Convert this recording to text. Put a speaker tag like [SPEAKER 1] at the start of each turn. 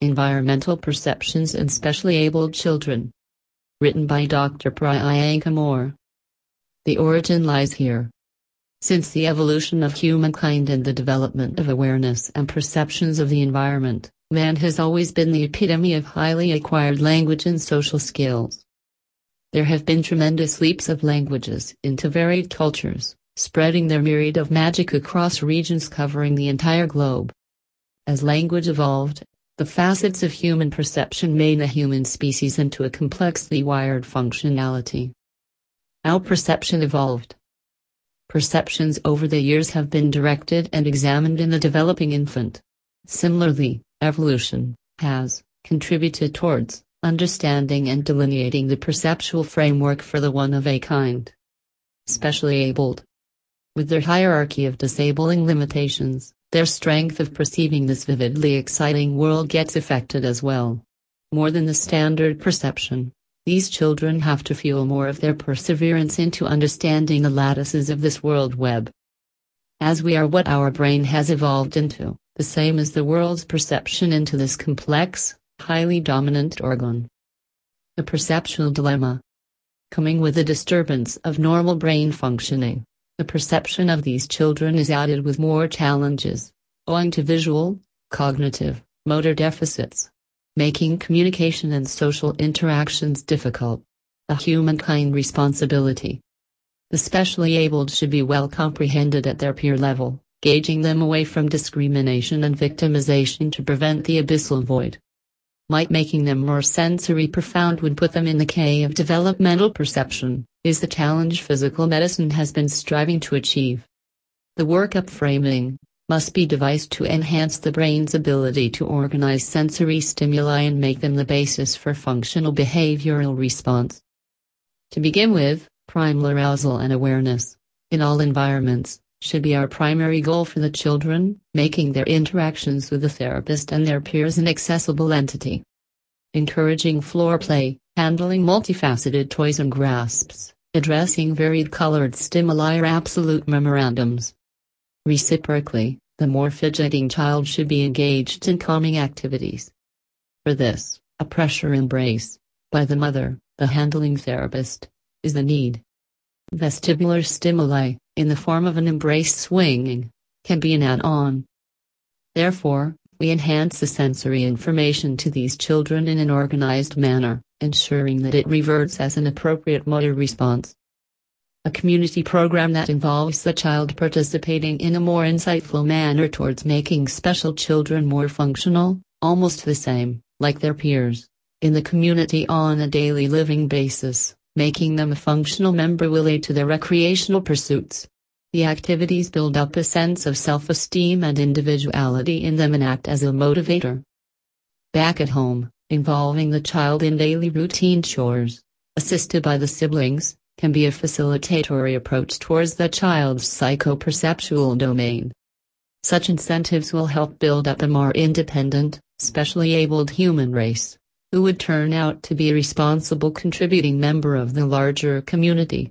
[SPEAKER 1] Environmental Perceptions in Specially Abled Children. Written by Dr. Priyanka Moore. The origin lies here. Since the evolution of humankind and the development of awareness and perceptions of the environment, man has always been the epitome of highly acquired language and social skills. There have been tremendous leaps of languages into varied cultures, spreading their myriad of magic across regions covering the entire globe. As language evolved, the facets of human perception made the human species into a complexly wired functionality. How perception evolved. Perceptions over the years have been directed and examined in the developing infant. Similarly, evolution has contributed towards understanding and delineating the perceptual framework for the one of a kind. Specially abled. With their hierarchy of disabling limitations, their strength of perceiving this vividly exciting world gets affected as well. More than the standard perception, these children have to fuel more of their perseverance into understanding the lattices of this world web. As we are what our brain has evolved into, the same as the world's perception into this complex, highly dominant organ. The perceptual dilemma. Coming with a disturbance of normal brain functioning. The perception of these children is added with more challenges, owing to visual, cognitive, motor deficits, making communication and social interactions difficult. A humankind responsibility. The specially abled should be well comprehended at their peer level, gauging them away from discrimination and victimization to prevent the abyssal void. Might making them more sensory profound would put them in the K of developmental perception is the challenge physical medicine has been striving to achieve. The workup framing must be devised to enhance the brain's ability to organize sensory stimuli and make them the basis for functional behavioral response. To begin with, primal arousal and awareness, in all environments, should be our primary goal for the children, making their interactions with the therapist and their peers an accessible entity. Encouraging floor play, handling multifaceted toys and grasps, addressing varied colored stimuli or absolute memorandums. Reciprocally, the more fidgeting child should be engaged in calming activities. For this, a pressure embrace, by the mother, the handling therapist, is the need. Vestibular stimuli, in the form of an embrace swinging, can be an add-on. Therefore, we enhance the sensory information to these children in an organized manner, ensuring that it reverts as an appropriate motor response. A community program that involves the child participating in a more insightful manner towards making special children more functional, almost the same, like their peers, in the community on a daily living basis, making them a functional member will aid to their recreational pursuits. The activities build up a sense of self-esteem and individuality in them and act as a motivator. Back at home, involving the child in daily routine chores, assisted by the siblings, can be a facilitatory approach towards the child's psychoperceptual domain. Such incentives will help build up a more independent, specially abled human race, who would turn out to be a responsible contributing member of the larger community.